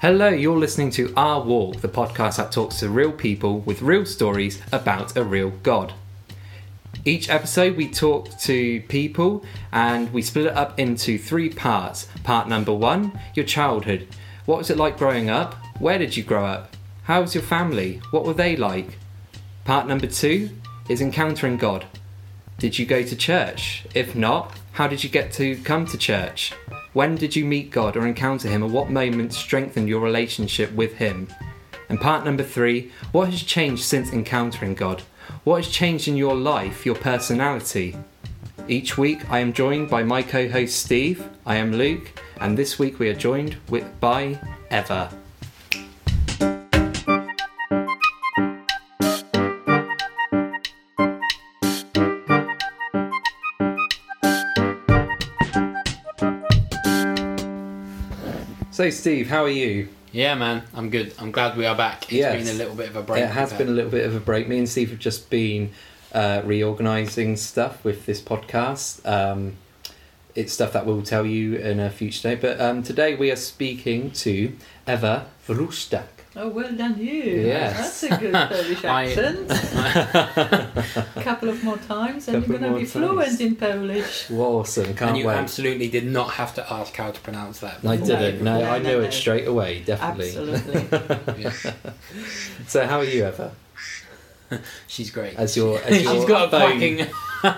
Hello, you're listening to Our Walk, the podcast that talks to real people with real stories about a real God. Each episode, we talk to people and we split it up into three parts. Part number one, your childhood. What was it like growing up? Where did you grow up? How was your family? What were they like? Part number two is encountering God. Did you go to church? If not, how did you get to come to church? When did you meet God or encounter Him, and what moments strengthened your relationship with Him? And part number three, what has changed since encountering God? What has changed in your life, your personality? Each week, I am joined by my co host Steve. I am Luke, and this week we are joined with, by Eva. So, Steve, how are you? Yeah, man, I'm good. I'm glad we are back. It's Yes. been a little bit of a break. it has been a little bit of a break. Me and Steve have just been uh, reorganising stuff with this podcast. Um, it's stuff that we'll tell you in a future day. But um, today we are speaking to Eva Vrustak. Oh, well done you. Yes. That's a good Polish accent. A couple of more times and Couple you're going to be times. fluent in Polish. Awesome, can't and you wait. absolutely did not have to ask how to pronounce that. I didn't. No, No, I knew no. it straight away. Definitely. Absolutely. Yeah, So, how are you, Eva? she's great. As your as She's your got a phone quacking.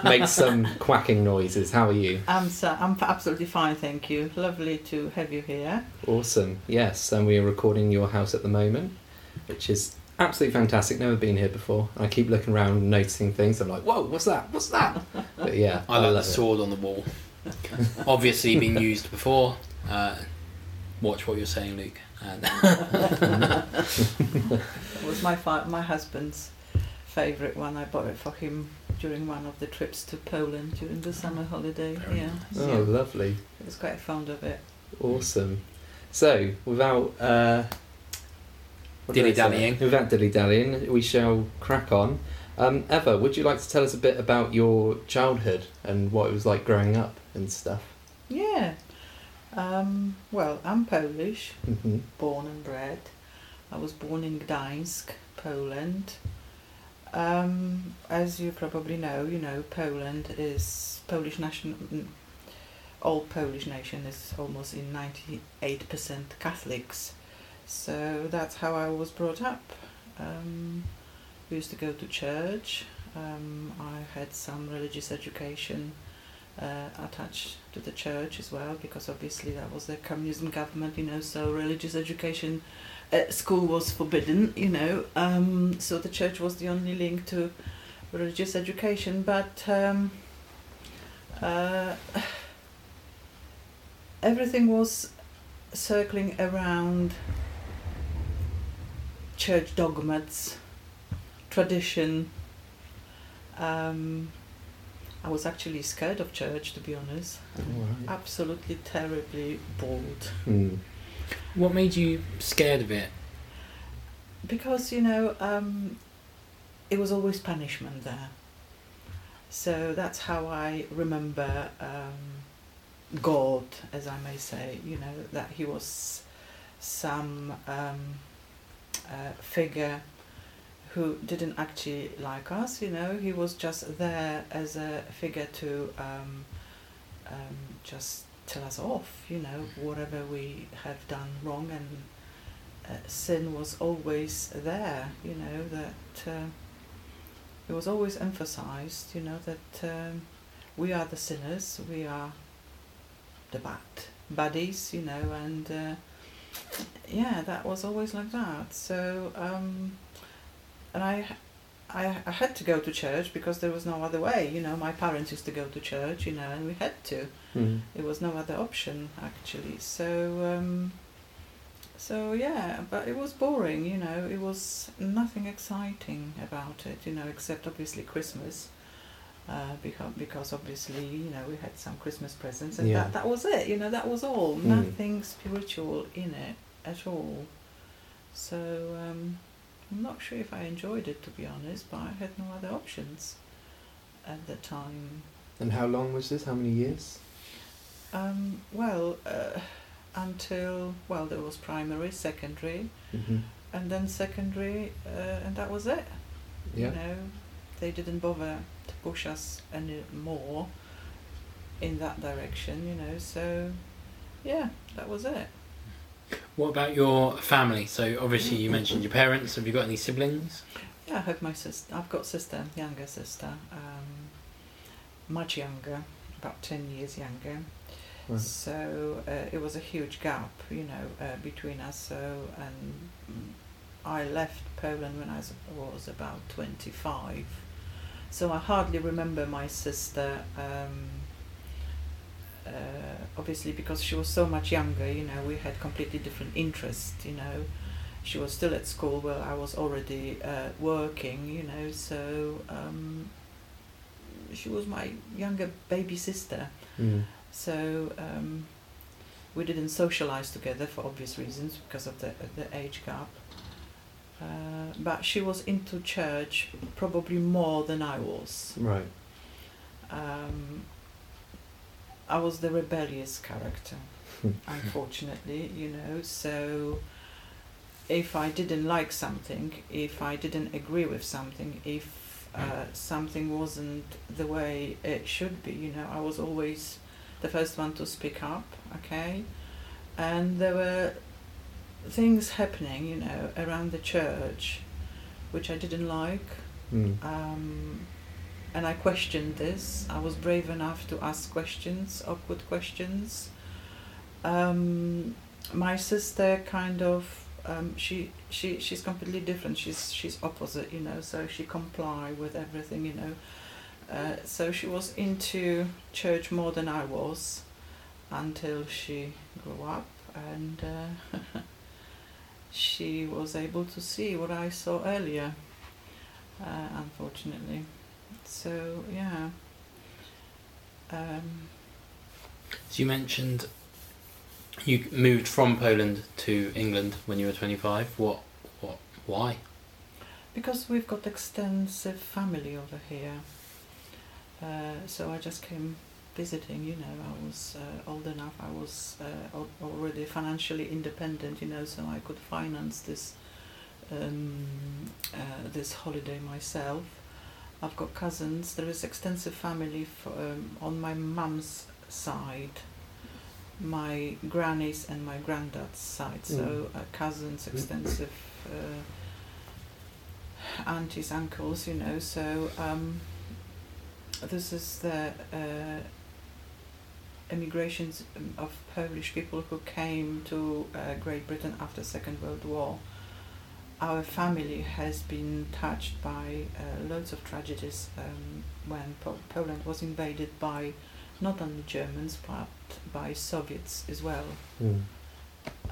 makes some quacking noises. How are you? I'm, so, I'm absolutely fine, thank you. Lovely to have you here. Awesome. Yes, and we are recording your house at the moment, which is absolutely fantastic. Never been here before. I keep looking around, and noticing things. I'm like, whoa, what's that? What's that? But yeah, I like the love it. sword on the wall. Obviously been used before. Uh, watch what you're saying, Luke. And It was my fi- my husband's favourite one. I bought it for him during one of the trips to Poland during the summer holiday. Very yeah, nice. Oh, yeah. lovely. I was quite fond of it. Awesome. So, without uh, what did I say? Dilly-dallying. without dilly dallying, we shall crack on. Um, Eva, would you like to tell us a bit about your childhood and what it was like growing up and stuff? Yeah. Um, well, I'm Polish. hmm born and bred. I was born in Gdańsk, Poland. Um, as you probably know, you know Poland is Polish nation. mm, All Polish nation is almost in ninety eight percent Catholics, so that's how I was brought up. Um, we used to go to church. Um, I had some religious education uh, attached to the church as well because obviously that was the communism government you know so religious education at school was forbidden you know um, so the church was the only link to religious education but um, uh, everything was circling around church dogmas tradition um, I was actually scared of church, to be honest. Absolutely terribly bored. Mm. What made you scared of it? Because, you know, um, it was always punishment there. So that's how I remember um, God, as I may say, you know, that he was some um, uh, figure who didn't actually like us, you know, he was just there as a figure to um, um, just tell us off, you know, whatever we have done wrong and uh, sin was always there, you know, that uh, it was always emphasized, you know, that um, we are the sinners, we are the bad baddies, you know, and uh, yeah, that was always like that. So, um, and I, I, I had to go to church because there was no other way, you know. My parents used to go to church, you know, and we had to Mm. there was no other option actually so um so yeah but it was boring you know it was nothing exciting about it you know except obviously christmas uh, because because obviously you know we had some christmas presents and Yeah. that, that was it you know that was all Mm. nothing spiritual in it at all so um, i'm not sure if i enjoyed it to be honest but i had no other options at the time And how long was this? How many years? Um, well, uh, until well, there was primary, secondary, hmm and then secondary, uh, and that was it. Yeah. You know, they didn't bother to push us any more in that direction. You know, so yeah, that was it. What about your family? So obviously you mentioned your parents. Have you got any siblings? Yeah, I have my sister. I've got sister, younger sister, um, much younger, about ten years younger. Right. So uh, it was a huge gap, you know, uh, between us. So and mm, I left Poland when I was, was about twenty five. So I hardly remember my sister. Um, obviously, because she was so much younger, you know, we had completely different interests. You know, she was still at school while I was already uh, working. You know, so um, she was my younger baby sister. Mm. So um, we didn't socialize together for obvious reasons because of the the age gap. Uh, but she was into church probably more than I was. Right. Um, I was the rebellious character, unfortunately, you know. So if I didn't like something, if I didn't agree with something, if uh, something wasn't the way it should be, you know, I was always the first one to speak up, okay? And there were things happening, you know, around the church which I didn't like. Mm. Um, and I questioned this. I was brave enough to ask questions, awkward questions. Um, my sister kind of um, she she she's completely different. She's she's opposite, you know. So she comply with everything, you know. Uh, so she was into church more than I was, until she grew up and uh, she was able to see what I saw earlier. Uh, unfortunately. So yeah. Um, So you mentioned you moved from Poland to England when you were 25. What? What? Why? because we've got extensive family over here, uh, so I just came visiting. You know, I was uh, old enough. I was uh, al- already financially independent. You know, so I could finance this um, uh, this holiday myself. I've got cousins. There is extensive family for, um, on my mum's side, my granny's and my granddad's side. So uh, cousins, extensive uh, aunties, uncles. You know. So um, this is the uh, immigrations of Polish people who came to uh, Great Britain after Second World War our family has been touched by uh, loads of tragedies um, when po- Poland was invaded by not only Germans but by Soviets as well. Mm.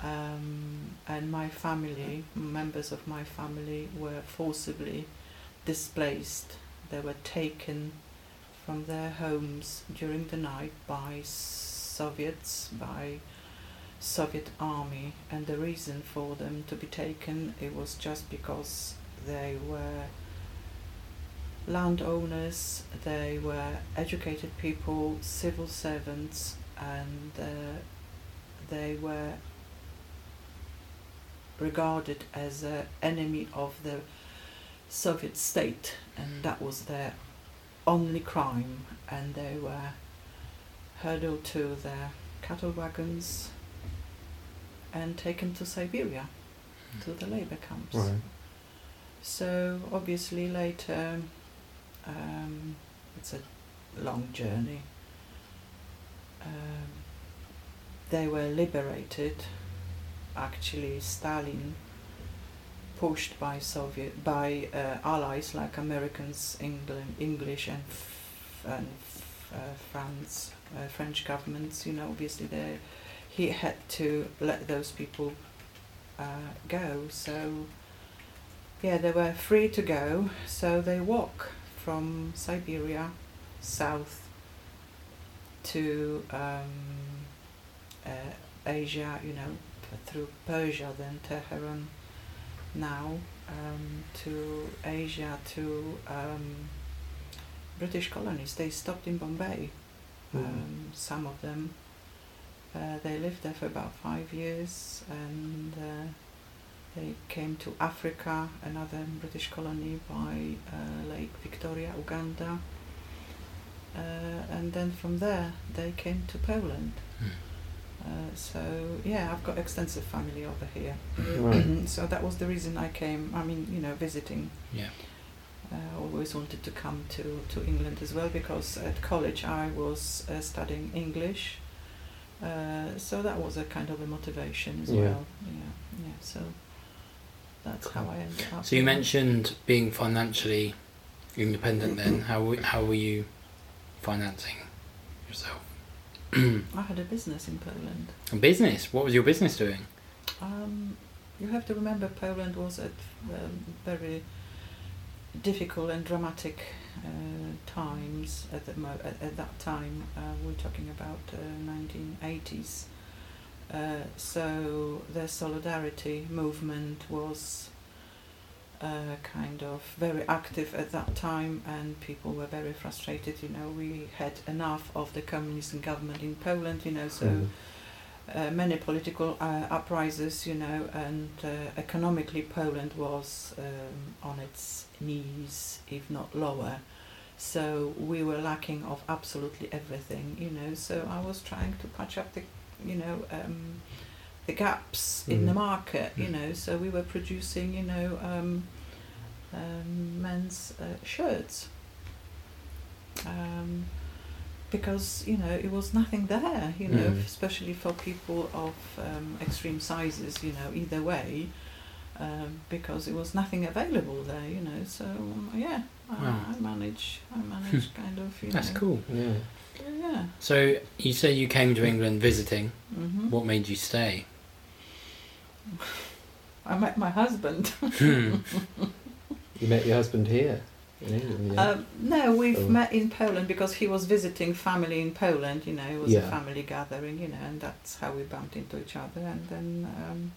Um, and my family, members of my family, were forcibly displaced. They were taken from their homes during the night by Soviets, by Soviet army, and the reason for them to be taken it was just because they were landowners, they were educated people, civil servants, and uh, they were regarded as an enemy of the Soviet state, and that was their only crime, and they were hurdled to their cattle wagons and taken to Siberia, to the labor camps. Right. So obviously later, um, it's a long journey. Um, they were liberated. Actually, Stalin, pushed by Soviet by uh, allies like Americans, England, English, and f- and uh, France, uh, French governments. You know, obviously they he had to let those people uh, go. So yeah, they were free to go. So they walk from Siberia south to um, uh, Asia. You know, through Persia, then Tehran. Now um, to Asia to um, British colonies. They stopped in Bombay. Mm. Um, some of them. Uh, they lived there for about five years and uh, they came to Africa, another British colony by uh, Lake Victoria, Uganda. Uh, and then from there they came to Poland. Hmm. Uh, so yeah, I've got extensive family over here. Right. so that was the reason I came. I mean, you know, visiting. Yeah. Uh, always wanted to come to, to England as well because at college I was uh, studying English. Uh, so that was a kind of a motivation as Yeah. well. Yeah, yeah. So that's how I ended up. So you mentioned being financially independent. Then how how were you financing yourself? I had a business in Poland. A business. What was your business doing? Um, you have to remember Poland was at um, very difficult and dramatic times at, the mo- at, at that time. Uh, we're talking about uh, 1980s. Uh, so the solidarity movement was uh, kind of very active at that time, and people were very frustrated. You know, we had enough of the communist government in Poland. You know, so Mhm. Uh, many political uh, uprisings, you know, and uh, economically Poland was um, on its knees, if not lower. So we were lacking of absolutely everything, you know. So I was trying to patch up the, you know, um, the gaps in the Mm. market, you Mm. know. So we were producing, you know, um, um, men's uh, shirts. Because you know it was nothing there you know Mm. especially for people of um, extreme sizes you know either way um, because it was nothing available there you know so um, yeah I, Wow. I manage I manage kind of you That's know cool. Yeah. yeah So you say you came to England visiting. hmm What made you stay? I met my husband Hmm. You met your husband here in England. Yeah. Um, no, we've Oh. met in Poland because he was visiting family in Poland. You know, it was Yeah. a family gathering. You know, and that's how we bumped into each other. And then um,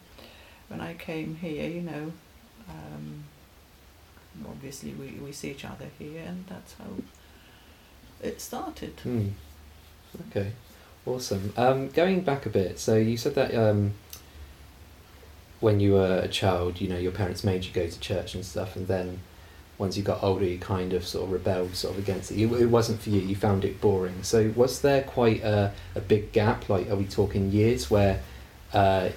when I came here, you know, um, obviously we we see each other here, and that's how it started. Hmm. Okay, awesome. Um, going back a bit, so you said that um, when you were a child, you know, your parents made you go to church and stuff, and then once you got older, you kind of sort of rebelled sort of against it. It wasn't for you. You found it boring. So was there quite a, a big gap? Like, are we talking years where uh,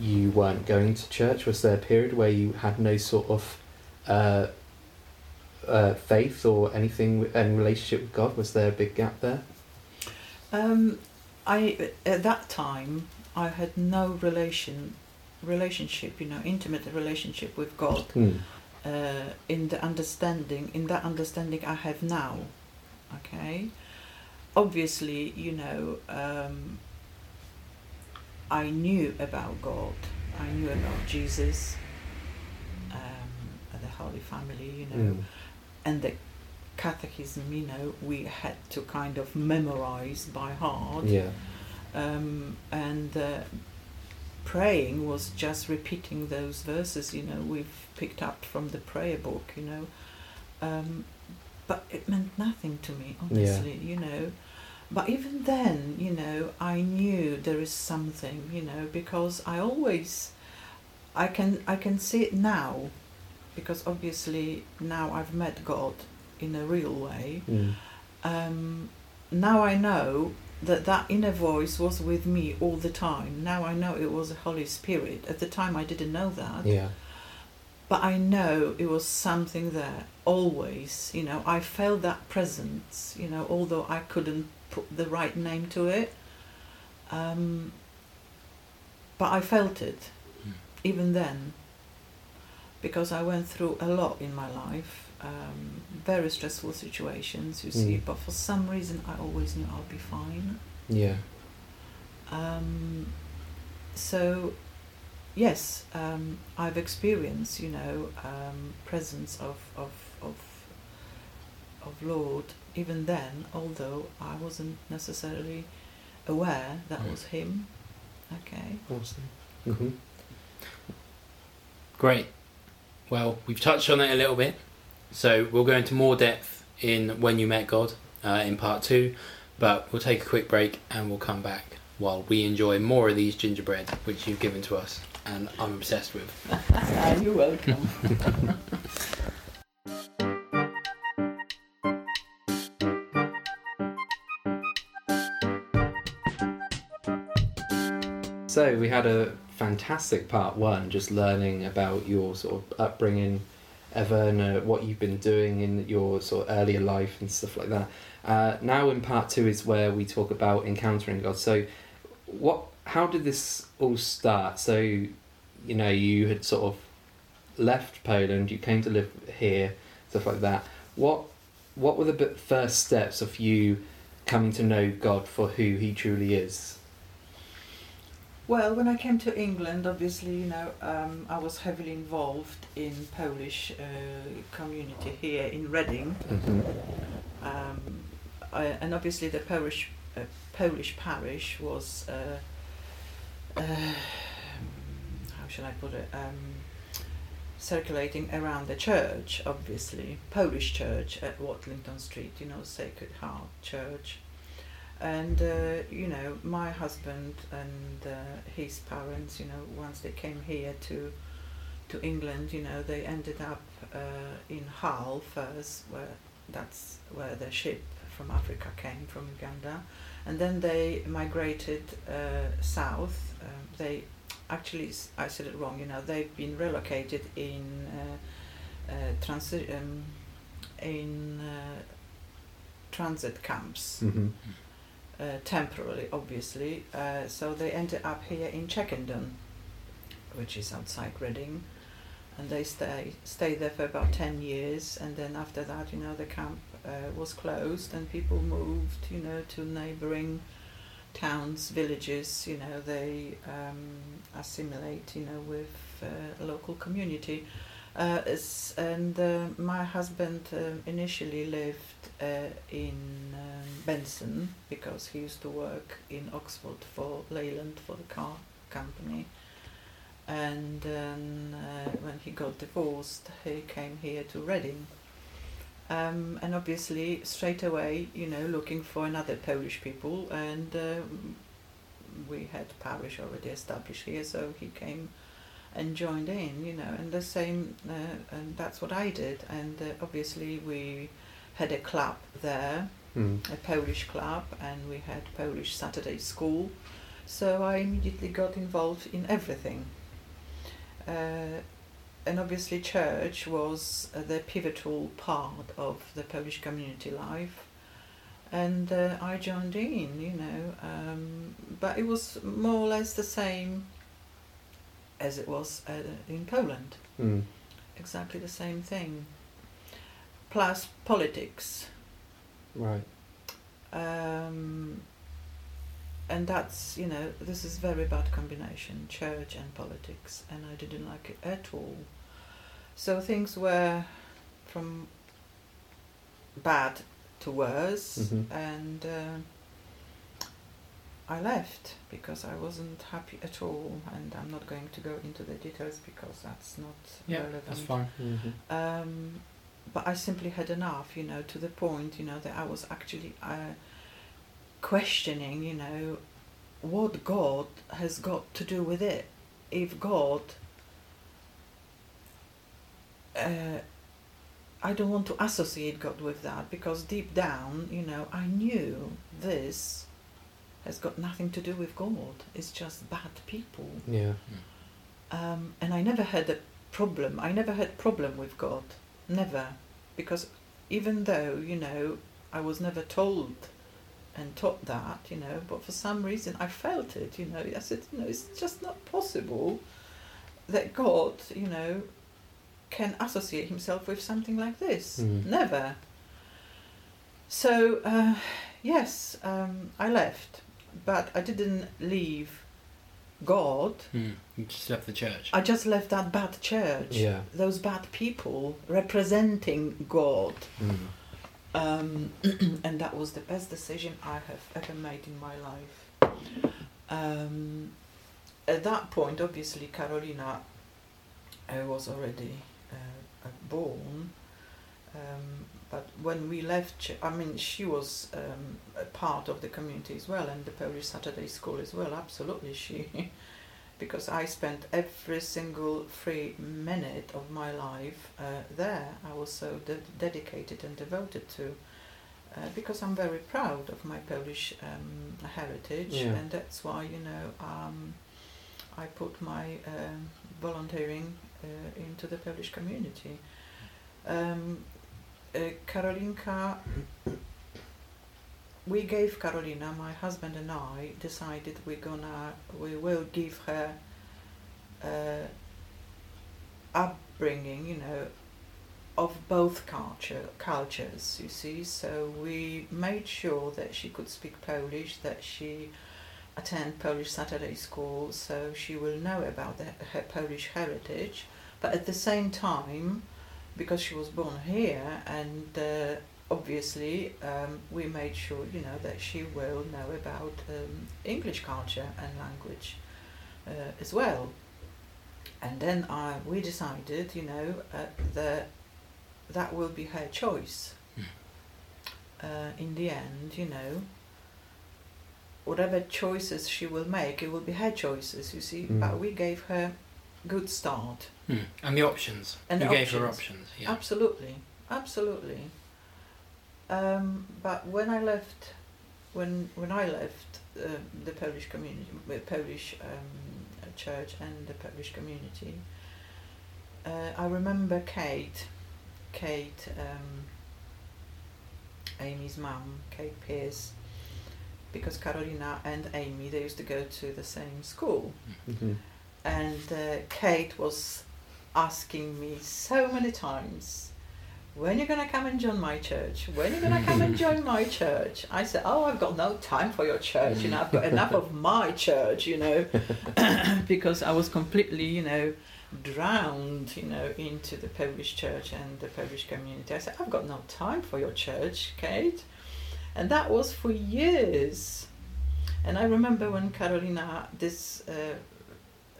you weren't going to church? Was there a period where you had no sort of uh, uh, faith or anything in relationship with God? Was there a big gap there? Um, I at that time I had no relation relationship, you know, intimate relationship with God. Hmm. Uh, in the understanding in that understanding I have now okay obviously you know um, I knew about God I knew about Jesus um, and the Holy Family you know Mm. and the catechism you know we had to kind of memorize by heart Yeah. um, and uh, praying was just repeating those verses you know we've picked up from the prayer book you know. Um, but it meant nothing to me honestly you know. But even then you know i knew there is something you know because i always i can i can see it now because obviously now i've met god in a real way. Mm. um, now I know that that inner voice was with me all the time. Now I know it was the Holy Spirit. At the time, I didn't know that, Yeah. but I know it was something there always. You know, I felt that presence. You know, although I couldn't put the right name to it, um, but I felt it Mm. even then because I went through a lot in my life. Um, very stressful situations, you see, Mm. but for some reason I always knew I'll be fine. Yeah. Um, so, yes, um, I've experienced, you know, um, presence of, of, of, of Lord even then, although I wasn't necessarily aware that Mm. was Him. Okay. Awesome. hmm Great. Well, we've touched on it a little bit, so we'll go into more depth in when you met God uh, in part two, but we'll take a quick break and we'll come back while we enjoy more of these gingerbread which you've given to us and I'm obsessed with. Ah, you're welcome. So we had a fantastic part one, just learning about your sort of upbringing, uh, what you've been doing in your sort of earlier life and stuff like that. Uh, now in part two is where we talk about encountering God. So, what? How did this all start? So, you know, you had sort of left Poland, you came to live here, stuff like that. What? What were the first steps of you coming to know God for who He truly is? Well, when I came to England, obviously, you know, um, I was heavily involved in Polish uh, community here in Reading, Mm-hmm. um, I, and obviously the Polish uh, Polish parish was, uh, uh, how shall I put it, um, circulating around the church, obviously, Polish church at Watlington Street, you know, Sacred Heart Church. And, uh, you know, my husband and uh, his parents, you know, once they came here to to England, you know, they ended up uh, in Hull first, where that's where the ship from Africa came from Uganda, and then they migrated uh, south. Um, they actually, I said it wrong. You know, they've been relocated in uh, uh, transi- um, in transit camps Mm-hmm. Uh, temporarily, obviously. Uh, so they ended up here in Checkendon, which is outside Reading, and they stay stayed there for about ten years. And then after that, you know, the camp uh, was closed, and people moved, you know, to neighbouring towns, villages. You know, they um, assimilate, you know, with uh, local community. Uh, and uh, my husband initially lived uh, in um, Benson because he used to work in Oxford for Leyland for the car company. And then uh, when he got divorced, he came here to Reading. Um, and obviously, straight away, you know, looking for another Polish people, and um, we had parish already established here, so he came and joined in, you know, and the same, uh, and that's what I did. And uh, obviously, we had a club there, Mm. a Polish club, and we had Polish Saturday school. So I immediately got involved in everything. Uh, and obviously, church was uh, the pivotal part of the Polish community life. And uh, I joined in, you know, um, but it was more or less the same as it was uh, in Poland. Mm. Exactly the same thing. Plus politics. Right. um, and that's you know this is very bad combination church and politics and i didn't like it at all so things were from bad to worse Mhm. and uh, i left because i wasn't happy at all and i'm not going to go into the details because that's not Yeah, relevant that's fine. Mm-hmm. um, but I simply had enough, you know, to the point, you know, that I was actually uh, questioning, you know, what God has got to do with it. If God, uh, I don't want to associate God with that because deep down, you know, I knew this has got nothing to do with God. It's just bad people Yeah. um, and I never had a problem. I never had problem with God, never, because even though you know I was never told and taught that, you know, but for some reason I felt it. You know, I said, you know, it's just not possible that God, you know, can associate himself with something like this. Mm. Never. So uh, yes, um, I left, but I didn't leave God. Mm. You just left the church. I just left that bad church, Yeah. those bad people representing God, Mm. um, and that was the best decision I have ever made in my life. Um, at that point, obviously, Carolina uh, was already uh, uh, born, um, but when we left, I mean, she was um, a part of the community as well, and the Polish Saturday School as well. Absolutely, she, because I spent every single free minute of my life uh, there. I was so de- dedicated and devoted to. Uh, because I'm very proud of my Polish um, heritage, Yeah. and that's why you know um, I put my um, volunteering uh, into the Polish community. Um, uh, Karolinka, we gave Karolina, my husband and I, decided we're gonna, we will give her uh, upbringing, you know, of both culture, cultures, you see. So we made sure that she could speak Polish, that she attend Polish Saturday school, so she will know about the, her Polish heritage. But at the same time, because she was born here, and uh, obviously um, we made sure, you know, that she will know about um, English culture and language uh, as well. And then I, we decided, you know, uh, that that will be her choice. Uh, in the end, you know, whatever choices she will make, it will be her choices, you see. Mm. But we gave her good start. Hmm. And the options. And you the gave her options. options. Yeah. Absolutely, absolutely. Um, but when I left, when when I left uh, the Polish community, the Polish um, church and the Polish community, uh, I remember Kate, Kate, um, Amy's mum, Kate Pierce, because Carolina and Amy they used to go to the same school, Mhm. And uh, Kate was asking me so many times, when are you're gonna come and join my church? When are you're gonna come and join my church? I said, oh, I've got no time for your church. You know, I've got enough of my church. You know, because I was completely, you know, drowned, you know, into the Polish church and the Polish community. I said, I've got no time for your church, Kate. And that was for years. And I remember when Carolina this uh,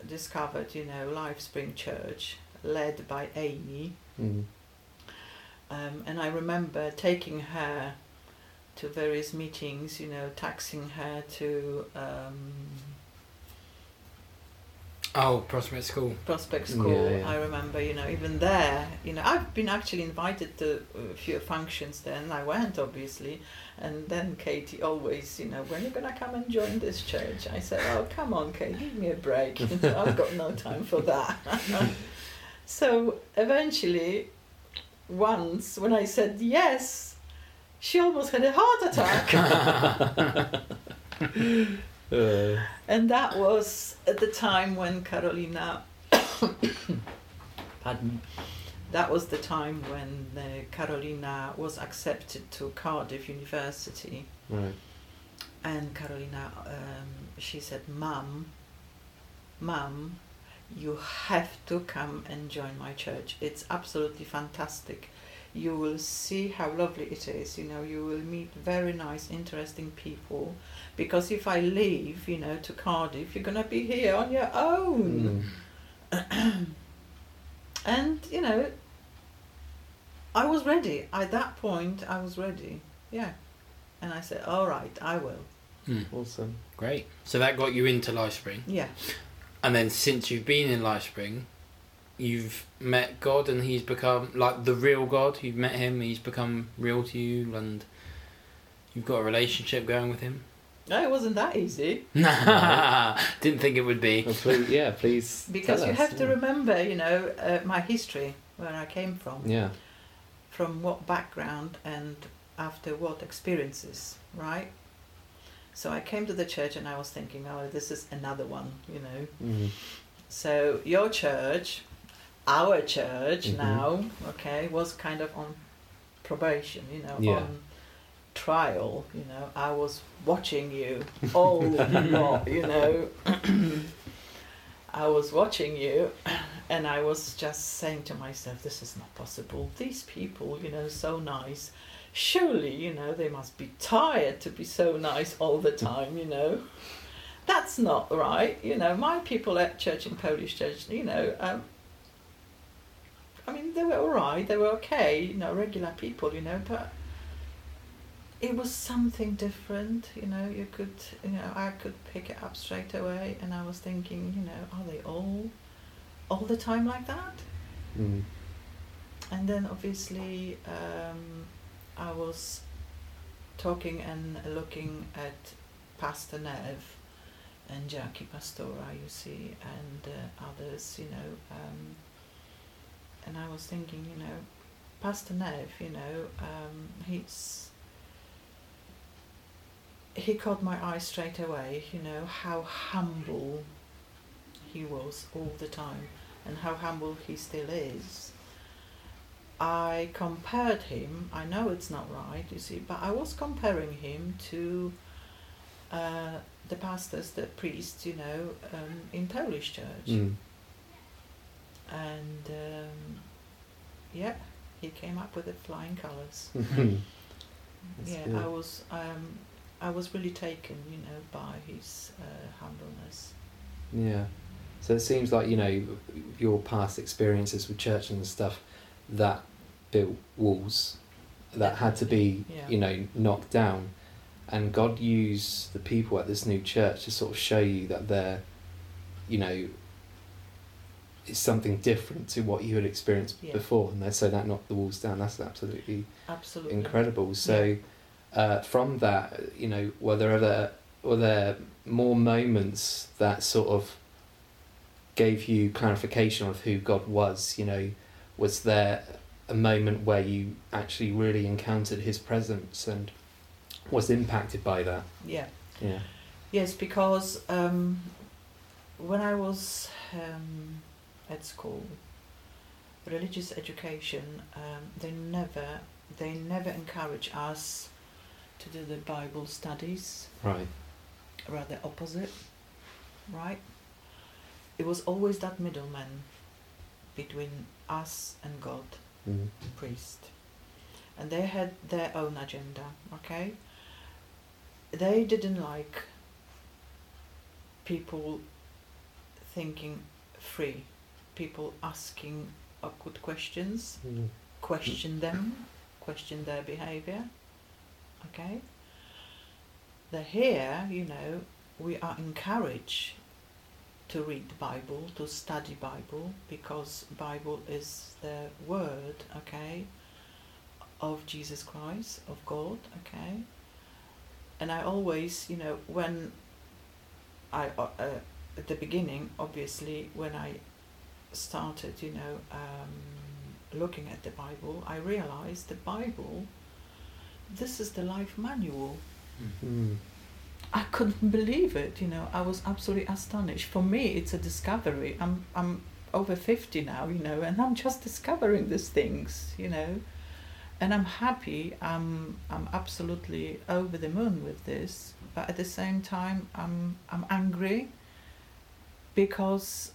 discovered, you know, Life Spring Church, led by Amy. Mm. Um, and I remember taking her to various meetings, you know, taxing her to um, Oh, Prospect School. Prospect School. yeah. I remember, you know, even there, you know, I've been actually invited to a few functions then. I went, obviously. And then Katie always, you know, when are you going to come and join this church? I said, oh, come on, Kate, give me a break. You know, I've got no time for that. so eventually, once when I said yes, she almost had a heart attack. Uh, And that was at the time when Carolina, pardon me, that was the time when uh, Carolina was accepted to Cardiff University. right. And Carolina, um, she said, Mum, Mum, you have to come and join my church. It's absolutely fantastic. You will see how lovely it is. You know, you will meet very nice, interesting people. Because if I leave, you know, to Cardiff, you're going to be here on your own. Mm. And, you know, I was ready. At that point, I was ready. Yeah. And I said, all right, I will. Hmm. Awesome. Great. So that got you into Life Spring. Yeah. And then since you've been in Life Spring, you've met God and he's become like the real God. You've met him, he's become real to you and you've got a relationship going with him. No, it wasn't that easy. Didn't think it would be. Well, please, yeah, please. Because tell you us, have to remember, you know, uh, my history, where I came from, Yeah. from what background and after what experiences, right? So I came to the church and I was thinking, oh, this is another one, you know. Mm. So your church, our church Mhm. now, okay, was kind of on probation, you know, Yeah. on trial, you know. I was watching you all the lot, you know. I was watching you and I was just saying to myself, this is not possible. These people, you know, so nice. Surely, you know, they must be tired to be so nice all the time, you know. That's not right, you know. My people at church in Polish church, you know, um, I mean, they were all right. They were okay, you know, regular people, you know, but it was something different, you know. You could, you know, I could pick it up straight away, and I was thinking, you know, are they all, all the time like that? Mm. And then obviously, um, I was talking and looking at Pastor Nev and Jackie Pastora, you see, and uh, others, you know. Um, and I was thinking, you know, Pastor Nev, you know, um, he's he caught my eye straight away, you know, how humble he was all the time and how humble he still is. I compared him, I know it's not right, you see, but I was comparing him to uh, the pastors, the priests, you know, um, in Polish church. Mm. And um, yeah, he came up with the flying colours. Yeah, good. I was um, I was really taken, you know, by his uh, humbleness. Yeah. So it seems like, you know, your past experiences with church and stuff that built walls that had to be, Yeah. you know, knocked down. And God used the people at this new church to sort of show you that they're, you know, it's something different to what you had experienced Yeah. before. And they so that knocked the walls down. That's absolutely Absolutely incredible. So, uh, from that, you know, were there other, were there more moments that sort of gave you clarification of who God was? You know, was there a moment where you actually really encountered His presence and was impacted by that? Yeah. Yeah. Yes, because um, when I was um, at school, religious education, um, they never they never encourage us to do the Bible studies. Right. Rather opposite, right? It was always that middleman between us and God, Mm. priest, and they had their own agenda. Okay. They didn't like people thinking free, people asking awkward questions, Mm. question them, question their behavior. Okay? The here, you know, we are encouraged to read the Bible, to study Bible, because Bible is the word, okay, of Jesus Christ, of God, okay. And I always, you know, when I uh, uh, at the beginning, obviously, when I started, you know, um, looking at the Bible, I realized the Bible, this is the life manual. Mm. I couldn't believe it, you know, I was absolutely astonished. For me, it's a discovery. I'm, I'm over 50 now, you know, and I'm just discovering these things, you know. And I'm happy, I'm, I'm absolutely over the moon with this, but at the same time, I'm, I'm angry because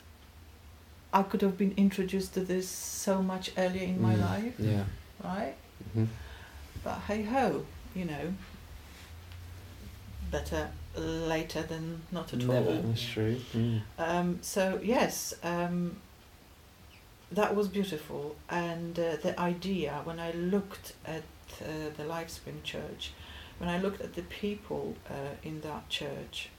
I could have been introduced to this so much earlier in my Mm. life, Yeah. right? hmm But hey ho, you know, better later than not at Never. all. That's true. Mm. Um, so yes, um, that was beautiful, and uh, the idea when I looked at uh, the Lifespring Church, when I looked at the people uh, in that church,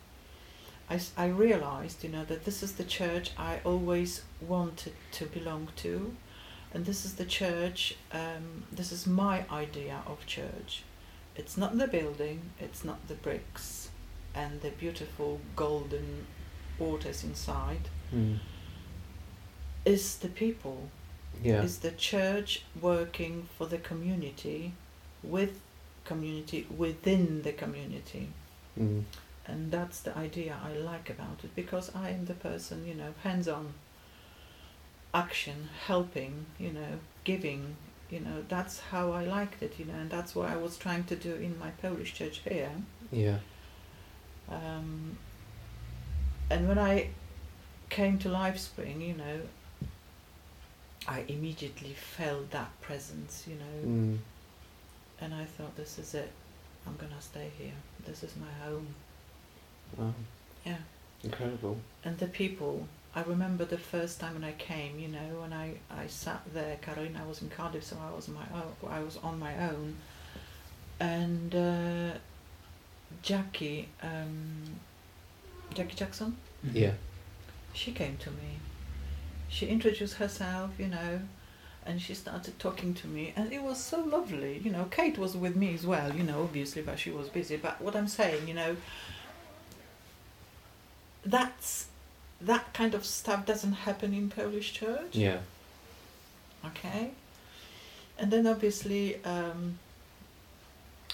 I, I realized, you know, that this is the church I always wanted to belong to, and this is the church. Um, this is my idea of church. It's not the building, it's not the bricks, and the beautiful golden waters inside Mm. is the people Yeah. is the church working for the community with community within the community Mm. and that's the idea i like about it because i am the person you know hands on action helping you know giving you know that's how i liked it you know and that's what i was trying to do in my polish church here Yeah. um, and when I came to Lifespring, you know, I immediately felt that presence, you know, Mm. and I thought, this is it. I'm gonna stay here. This is my home. Wow. Yeah. Incredible. And the people, I remember the first time when I came, you know, when I, I sat there, Caroline, I was in Cardiff, so I was my own, I was on my own, and uh, Jackie, um, Jackie Jackson, Yeah. she came to me. She introduced herself, you know, and she started talking to me, and it was so lovely. You know, Kate was with me as well, you know, obviously, but she was busy. But what I'm saying, you know, that's that kind of stuff doesn't happen in Polish church. Yeah. Okay. And then obviously, um,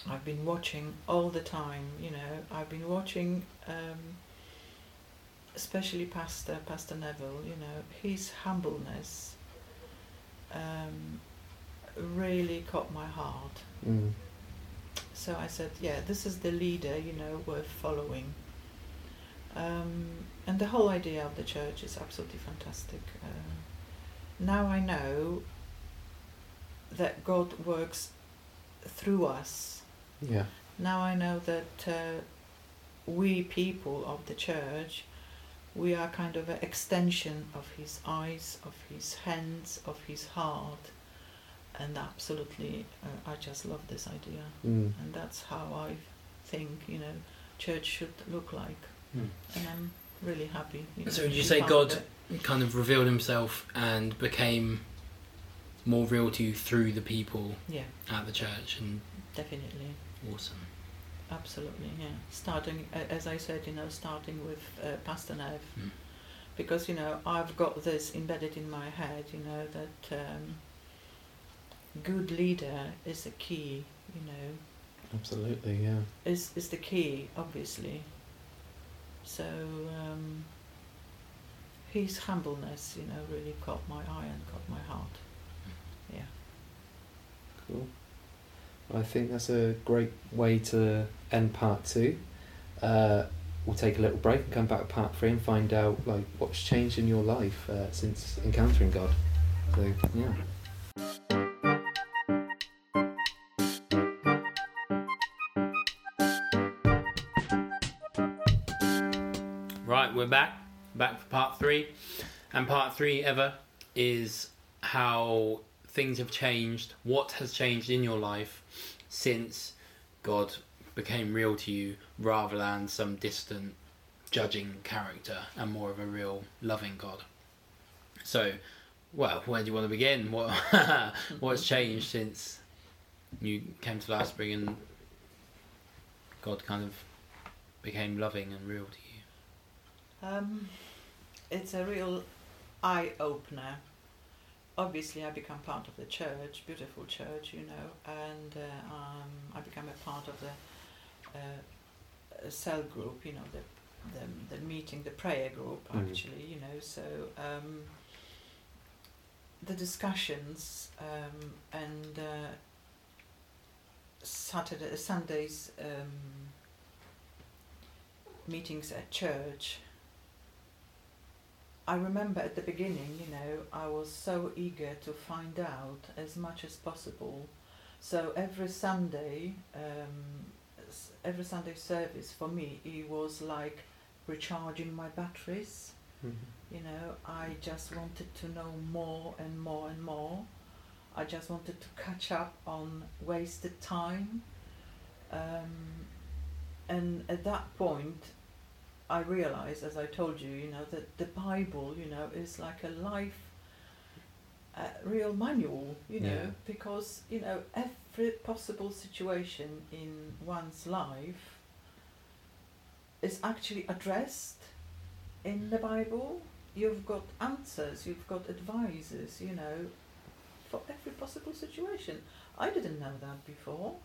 I've been watching all the time. You know, I've been watching, um, especially Pastor Pastor Neville. You know, his humbleness um, really caught my heart. Mm. So I said, yeah, this is the leader. You know, worth following. Um, and the whole idea of the church is absolutely fantastic. Uh, now I know that God works through us. Yeah. Now I know that uh, we people of the church, we are kind of an extension of His eyes, of His hands, of His heart, and absolutely, uh, I just love this idea, Mm. and that's how I think you know, church should look like, Mm. and I'm really happy. You know, So would you say God kind of revealed himself and became more real to you through the people Yeah, at the church and definitely. awesome. Absolutely, yeah. Starting, as I said, you know, starting with uh, Pastor Nev, Mm. because you know I've got this embedded in my head, you know that um, good leader is the key, you know, Absolutely. Yeah. is is the key, obviously. So um, his humbleness, you know, really caught my eye and caught my heart. Yeah. Cool. I think that's a great way to end part two. Uh, we'll take a little break and come back to part three and find out like what's changed in your life uh, since encountering God. So yeah. We're back. Back for part three. And part three Eva is how things have changed, what has changed in your life since God became real to you rather than some distant judging character and more of a real loving God. So, well, where do you want to begin? What what's changed since you came to last spring and God kind of became loving and real to you? Um, it's a real eye opener. Obviously, I become part of the church, beautiful church, you know, and uh, um, I become a part of the uh, cell group, you know, the, the the meeting, the prayer group, Mhm. actually, you know. So um, the discussions um, and uh, Saturday, Sundays um, meetings at church I remember at the beginning, you know, I was so eager to find out as much as possible. So every Sunday, um, every Sunday service for me, it was like recharging my batteries. You know, I just wanted to know more and more and more. I just wanted to catch up on wasted time. Um, and at that point, I realized, as I told you, you know, that the Bible, you know, is like a life, uh, real manual, you know, Yeah. because, you know, every possible situation in one's life is actually addressed in the Bible. You've got answers, you've got advices, you know, for every possible situation. I didn't know that before.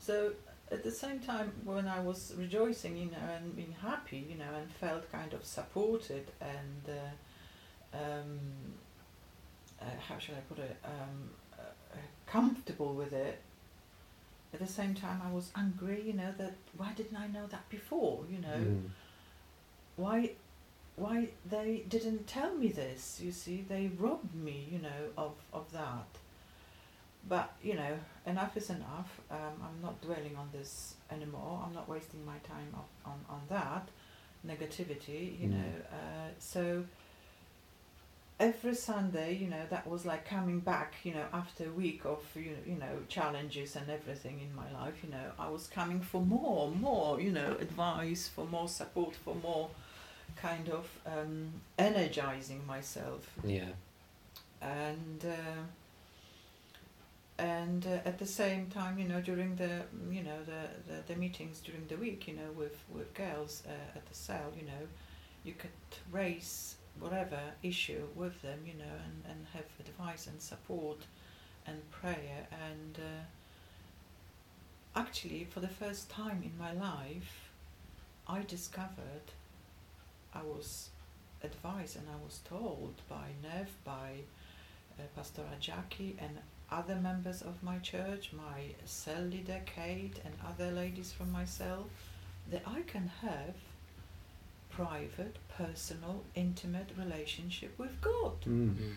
So at the same time, when I was rejoicing, you know, and being happy, you know, and felt kind of supported and, uh, um, uh, how should I put it, um, uh, comfortable with it. At the same time, I was angry, you know, that why didn't I know that before, you know? Mm. why why they didn't tell me this you see they robbed me you know of of that but you know enough is enough um, i'm not dwelling on this anymore i'm not wasting my time on on, on that negativity you Mm. know uh, so every Sunday, you know, that was like coming back, you know, after a week of you know, you know challenges and everything in my life. You know, I was coming for more, more, you know, advice, for more support, for more kind of um, energizing myself Yeah. and uh, and uh, at the same time, you know, during the you know the, the, the meetings during the week, you know, with with girls uh, at the cell, you know, you could raise whatever issue with them, you know, and, and have advice and support and prayer. And uh, actually for the first time in my life I discovered I was advised and I was told by Nev, by uh, Pastor Jackie and other members of my church, my cell leader Kate and other ladies from my cell, that I can have private, personal, intimate relationship with God. Mm. Mm.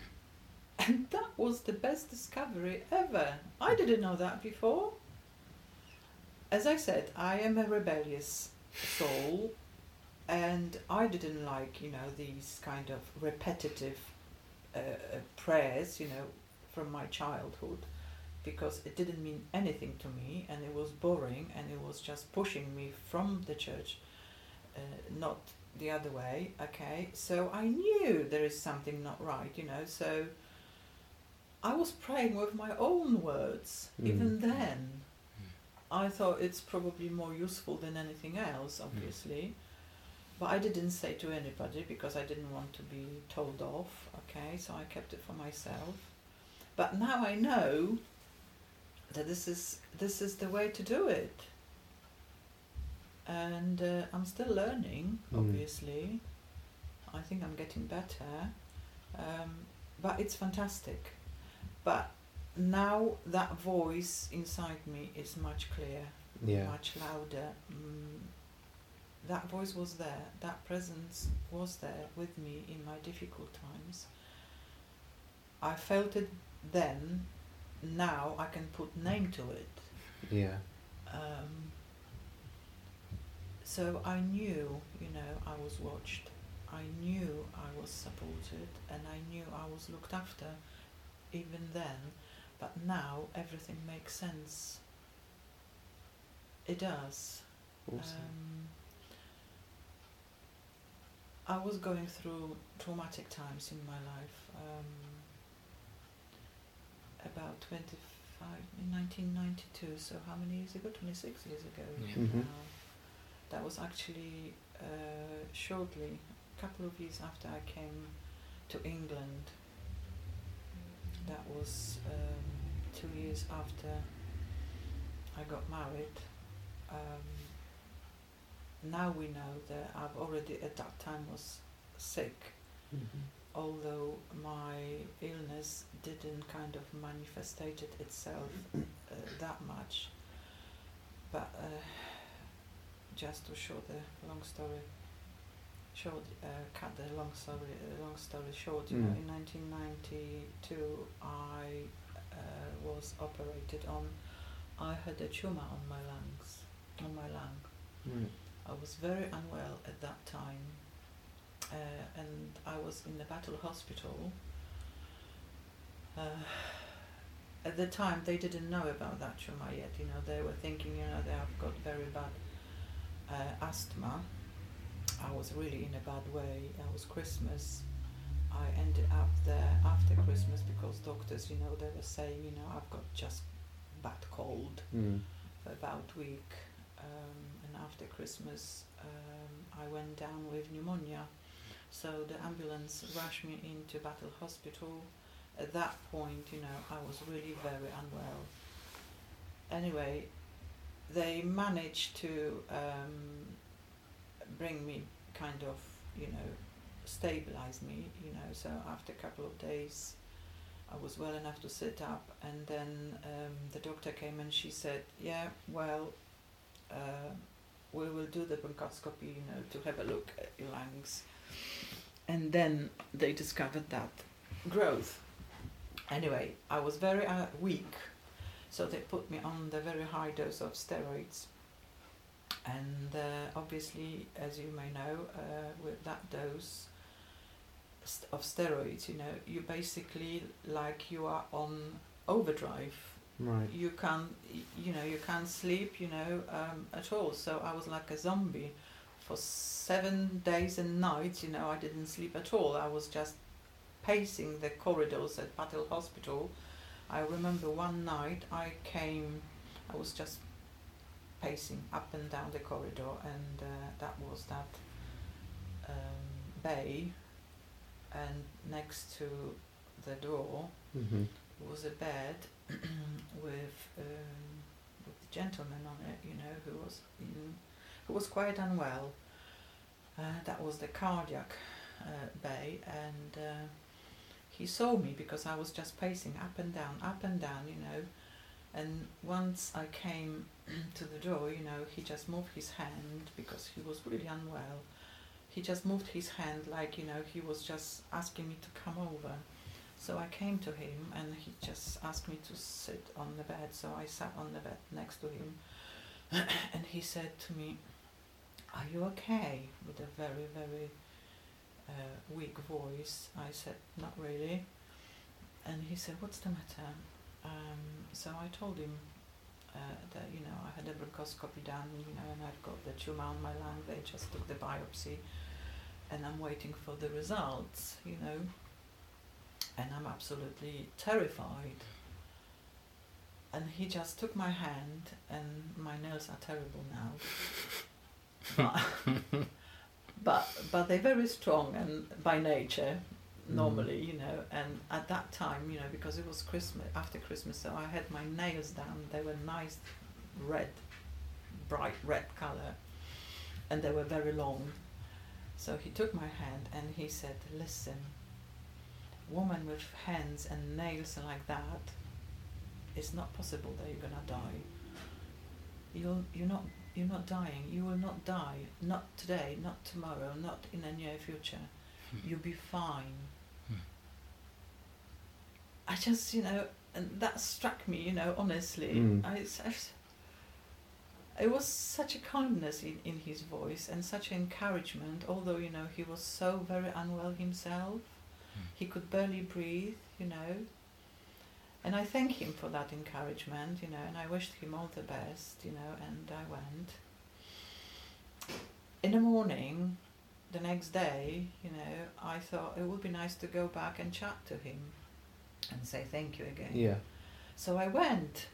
And that was the best discovery ever. I didn't know that before. As I said, I am a rebellious soul and I didn't like, you know, these kind of repetitive uh, uh, prayers, you know, from my childhood because it didn't mean anything to me and it was boring and it was just pushing me from the church, uh, not the other way, okay? So I knew there is something not right, you know, so I was praying with my own words Mm. even then. I thought it's probably more useful than anything else, obviously. But I didn't say to anybody because I didn't want to be told off, okay? So I kept it for myself. But now I know that this is this is the way to do it. And uh, I'm still learning, Mm. obviously. I think I'm getting better. Um, but it's fantastic. But now that voice inside me is much clearer Yeah. much louder. Mm, that voice was there, that presence was there with me in my difficult times. I felt it then, now I can put name to it. Yeah. Um, so I knew, you know, I was watched. I knew I was supported and I knew I was looked after even then. But now everything makes sense. It does. Awesome. Um, I was going through traumatic times in my life. Um, about 25, in 1992, so how many years ago? 26 years ago Yeah. Mhm. now. That was actually uh, shortly, a couple of years after I came to England. That was um, two years after I got married. Um, now we know that I've already at that time was sick, Mhm. Although my illness didn't kind of manifested itself uh, that much. But uh, just to show the long story short, uh, cut the long story long story short, you know, Mm. in 1992 I uh, was operated on. I had a tumor on my lungs, on my lung. Right. I was very unwell at that time, uh, and I was in the Battle Hospital. Uh, at the time, they didn't know about that tumor yet. You know, they were thinking, you know, they have got very bad uh, asthma. I was really in a bad way. It was Christmas. I ended up there after Christmas because doctors, you know, they were saying, you know, I've got just bad cold Mm. for about a week. Um, and after Christmas, um, I went down with pneumonia. So the ambulance rushed me into Battle Hospital. At that point, you know, I was really very unwell. Anyway, they managed to um, bring me kind of, you know, stabilize me, you know. So after a couple of days, I was well enough to sit up, and then um, the doctor came and she said, "Yeah, well, uh, we will do the bronchoscopy, you know, to have a look at your lungs." And then they discovered that growth. Anyway, I was very uh, weak, so they put me on the very high dose of steroids. And uh, obviously, as you may know, uh, with that dose, st- of steroids, you know, you basically like you are on overdrive. Right. You can't, you know, you can't sleep, you know, um, at all. So I was like a zombie for seven days and nights. You know, I didn't sleep at all. I was just pacing the corridors at Battle Hospital. I remember one night I came, I was just pacing up and down the corridor, and uh, that was that um, bay, and next to the door Mm-hmm. was a bed with um, with a gentleman on it, you know, who was in, was quite unwell. Uh, that was the cardiac uh, bay, and uh, he saw me because I was just pacing up and down, up and down, you know. And once I came to the door, you know, he just moved his hand because he was really unwell. He just moved his hand like, you know, he was just asking me to come over. So I came to him and he just asked me to sit on the bed. So I sat on the bed next to him and he said to me, Are you okay? with a very, very uh, weak voice. I said, Not really. And he said, What's the matter? Um, so I told him uh, that, you know, I had a bronchoscopy done, you know, and I'd got the tumour on my lung. They just took the biopsy and I'm waiting for the results, you know and I'm absolutely terrified. And he just took my hand, and my nails are terrible now. but, but but they're very strong and by nature, mm. normally, you know. And at that time, you know, because it was Christmas after Christmas, so I had my nails done. They were nice, red, bright red color, and they were very long. So he took my hand and he said, "Listen." woman with hands and nails like that, it's not possible that you're gonna die. You'll you're not you're not dying. You will not die. Not today. Not tomorrow. Not in the near future. You'll be fine. Hmm. I just you know, and that struck me. You know, honestly, Mm. I, I it was such a kindness in, in his voice and such encouragement, although, you know, he was so very unwell himself. He could barely breathe, you know. And I thank him for that encouragement, you know, and I wished him all the best, you know, and I went. In the morning, the next day, you know, I thought it would be nice to go back and chat to him and say thank you again. Yeah. So I went,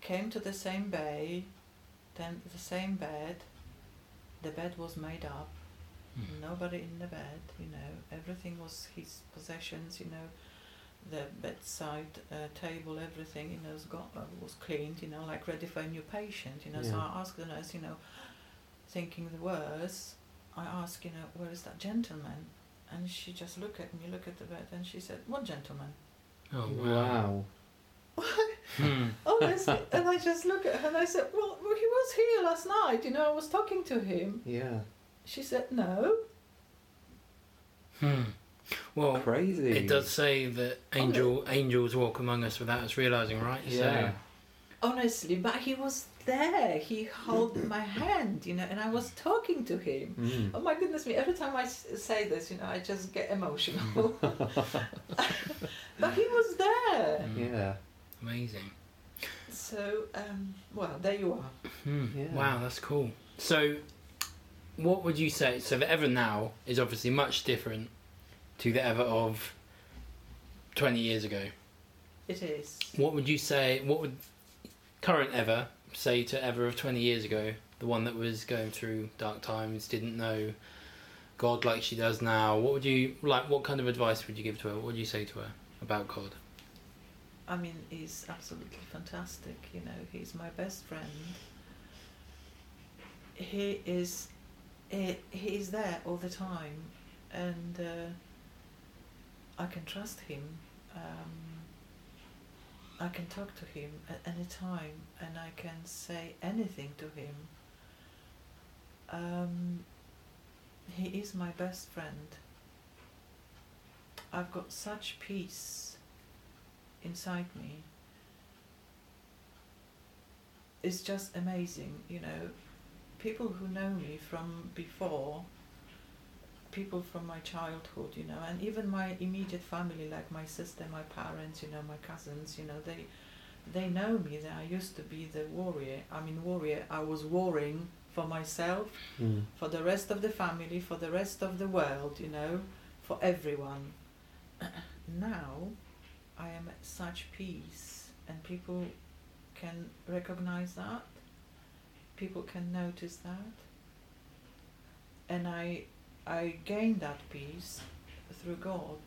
came to the same bay, then the same bed. The bed was made up, Hmm. nobody in the bed, you know, everything was his possessions, you know, the bedside uh, table, everything, you know, was, got, uh, was cleaned, you know, like ready for a new patient, you know. So I asked the nurse, you know, thinking the worst, I asked, you know, where is that gentleman? And she just looked at me, looked at the bed, and she said, what gentleman? Oh wow. Wow. Hmm. Honestly, and I just look at her and I said, well, well, he was here last night, you know, I was talking to him. Yeah. She said, no. Hmm. Well, Crazy. it does say that angel angels walk among us without us realizing, right? Yeah. Honestly, but he was there. He held my hand, you know, and I was talking to him. Mm. Oh my goodness me, every time I say this, you know, I just get emotional. but he was there. hmm. Yeah. Amazing. So, um, well, there you are. Hmm. Yeah. Wow, that's cool. So, what would you say? So, the Eva now is obviously much different to the Eva of 20 years ago. It is. What would you say? What would current Eva say to Eva of 20 years ago? The one that was going through dark times, didn't know God like she does now. What would you like? What kind of advice would you give to her? What would you say to her about God? I mean, he's absolutely fantastic. You know, he's my best friend. He is, he, he is there all the time, and uh, I can trust him. Um, I can talk to him at any time, and I can say anything to him. Um, he is my best friend. I've got such peace inside me it's just amazing you know people who know me from before people from my childhood, you know, and even my immediate family, like my sister, my parents, you know, my cousins, you know, they they know me. That I used to be the warrior. I mean, warrior. I was warring for myself, Mm. for the rest of the family, for the rest of the world, you know, for everyone. now, I am at such peace, and people can recognize that. People can notice that, and I, I gain that peace through God.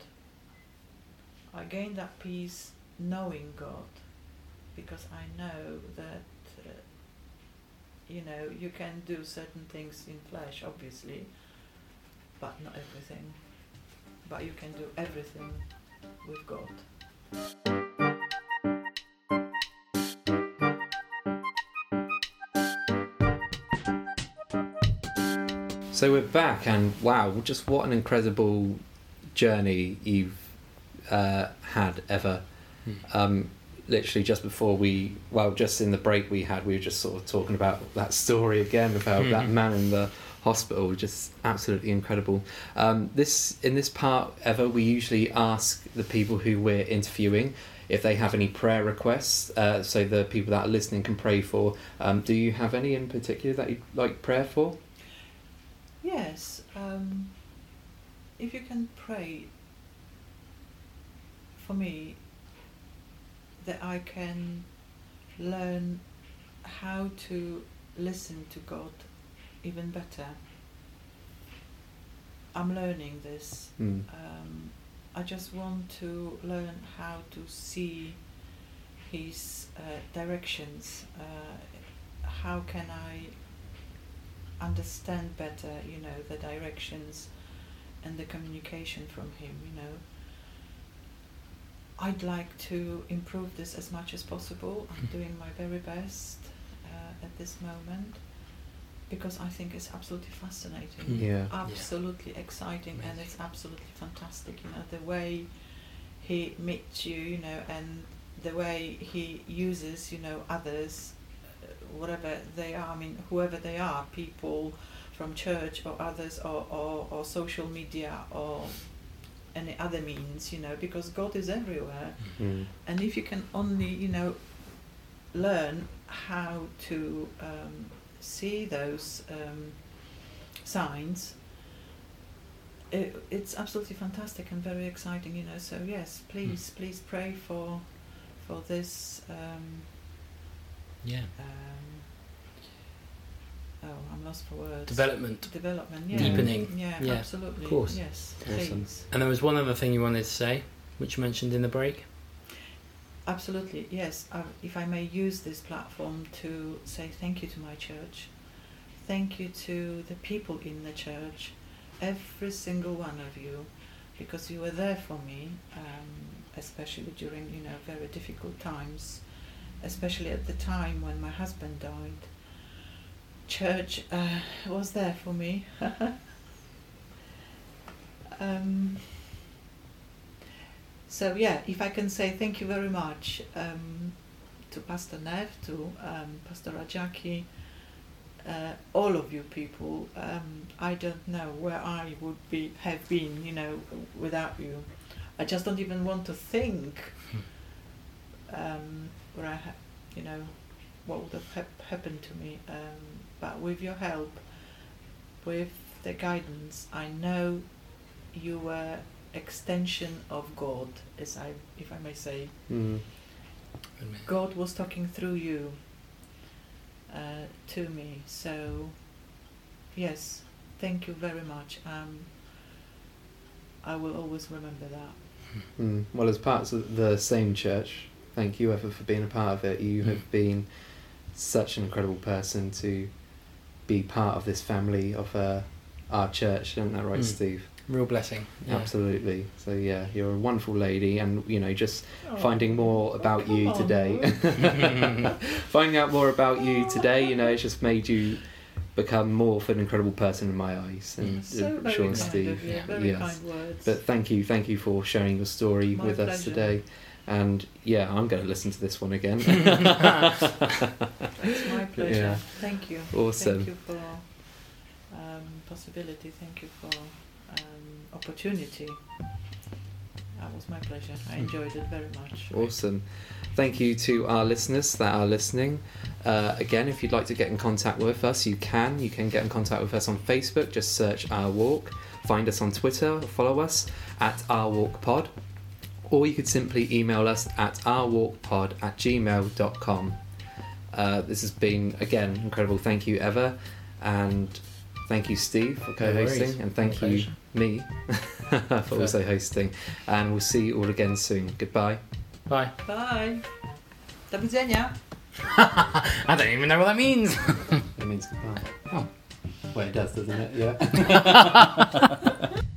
I gain that peace knowing God, because I know that. Uh, you know, you can do certain things in flesh, obviously, but not everything. But you can do everything with God. So we're back, and wow, just what an incredible journey you've uh, had Eva. Hmm. Um, literally, just before we, well, just in the break we had, we were just sort of talking about that story again about that Mhm. man in the hospital. Just absolutely incredible. Um, this in this part Eva, we usually ask the people who we're interviewing if they have any prayer requests, uh, so the people that are listening can pray for. Um, do you have any in particular that you'd like prayer for? Yes, um, if you can pray for me that I can learn how to listen to God even better. I'm learning this. Mm. Um, I just want to learn how to see His uh, directions. Uh, how can I understand better, you know, the directions and the communication from Him, you know? I'd like to improve this as much as possible. I'm doing my very best uh, at this moment because I think it's absolutely fascinating Mm. Yeah. absolutely exciting and it's absolutely fantastic you know the way he meets you you know and the way he uses you know others whatever they are i mean whoever they are people from church or others or, or, or social media or any other means you know because god is everywhere Mm. and if you can only you know learn how to um, see those um, signs it, it's absolutely fantastic and very exciting you know so yes please please pray for for this um, Yeah. um, oh I'm lost for words Development. development yeah Deepening. yeah, Yeah, absolutely of course. yes Awesome. please And there was one other thing you wanted to say, which you mentioned in the break. Absolutely, yes. Uh, if I may use this platform to say thank you to my church, thank you to the people in the church, every single one of you, because you were there for me, um, especially during you know very difficult times, especially at the time when my husband died. Church uh, was there for me. um, so yeah, if I can say thank you very much um, to Pastor Nev, to um, Pastor Jackie, uh, all of you people. Um, I don't know where I would be have been, you know, without you. I just don't even want to think um, where I, ha- you know, what would have hap- happened to me. But with your help, with the guidance, I know you were extension of God, as I, if I may say. Mm. God was talking through you uh, to me. So, yes, thank you very much. Um, I will always remember that. Mm. Well, as parts of the same church, thank you Eva for being a part of it. You Mm. have been such an incredible person to be part of this family of uh, our church. Isn't that right, Mm. Steve? Real blessing. Yeah. Absolutely. So yeah, you're a wonderful lady, and you know, just Oh. finding more about come you on, today, Lou. finding out more about you today, you know, it's just made you become more of an incredible person in my eyes, and so I'm very sure kind Steve. of you. yeah, Very yes. kind words. But thank you, thank you for sharing your story My with us today. And yeah, I'm going to listen to this one again. it's my pleasure. Yeah. Thank you. Awesome. Thank you for um, possibility. Thank you for um, opportunity. That was my pleasure. I Mm. enjoyed it very much. Awesome. Thank you to our listeners that are listening. Uh, again, if you'd like to get in contact with us, you can. You can get in contact with us on Facebook. Just search Our Walk. Find us on Twitter. Follow us at Our Walk Pod. Or you could simply email us at ourwalkpod at gmail.com. Uh, this has been, again, incredible. Thank you, Eva. And thank you, Steve, for co hosting. worries. and thank My you, pleasure. me, for also hosting. And we'll see you all again soon. Goodbye. Bye. Bye. Do widzenia. I don't even know what that means. It means goodbye. Oh. Well, it does, doesn't it? Yeah.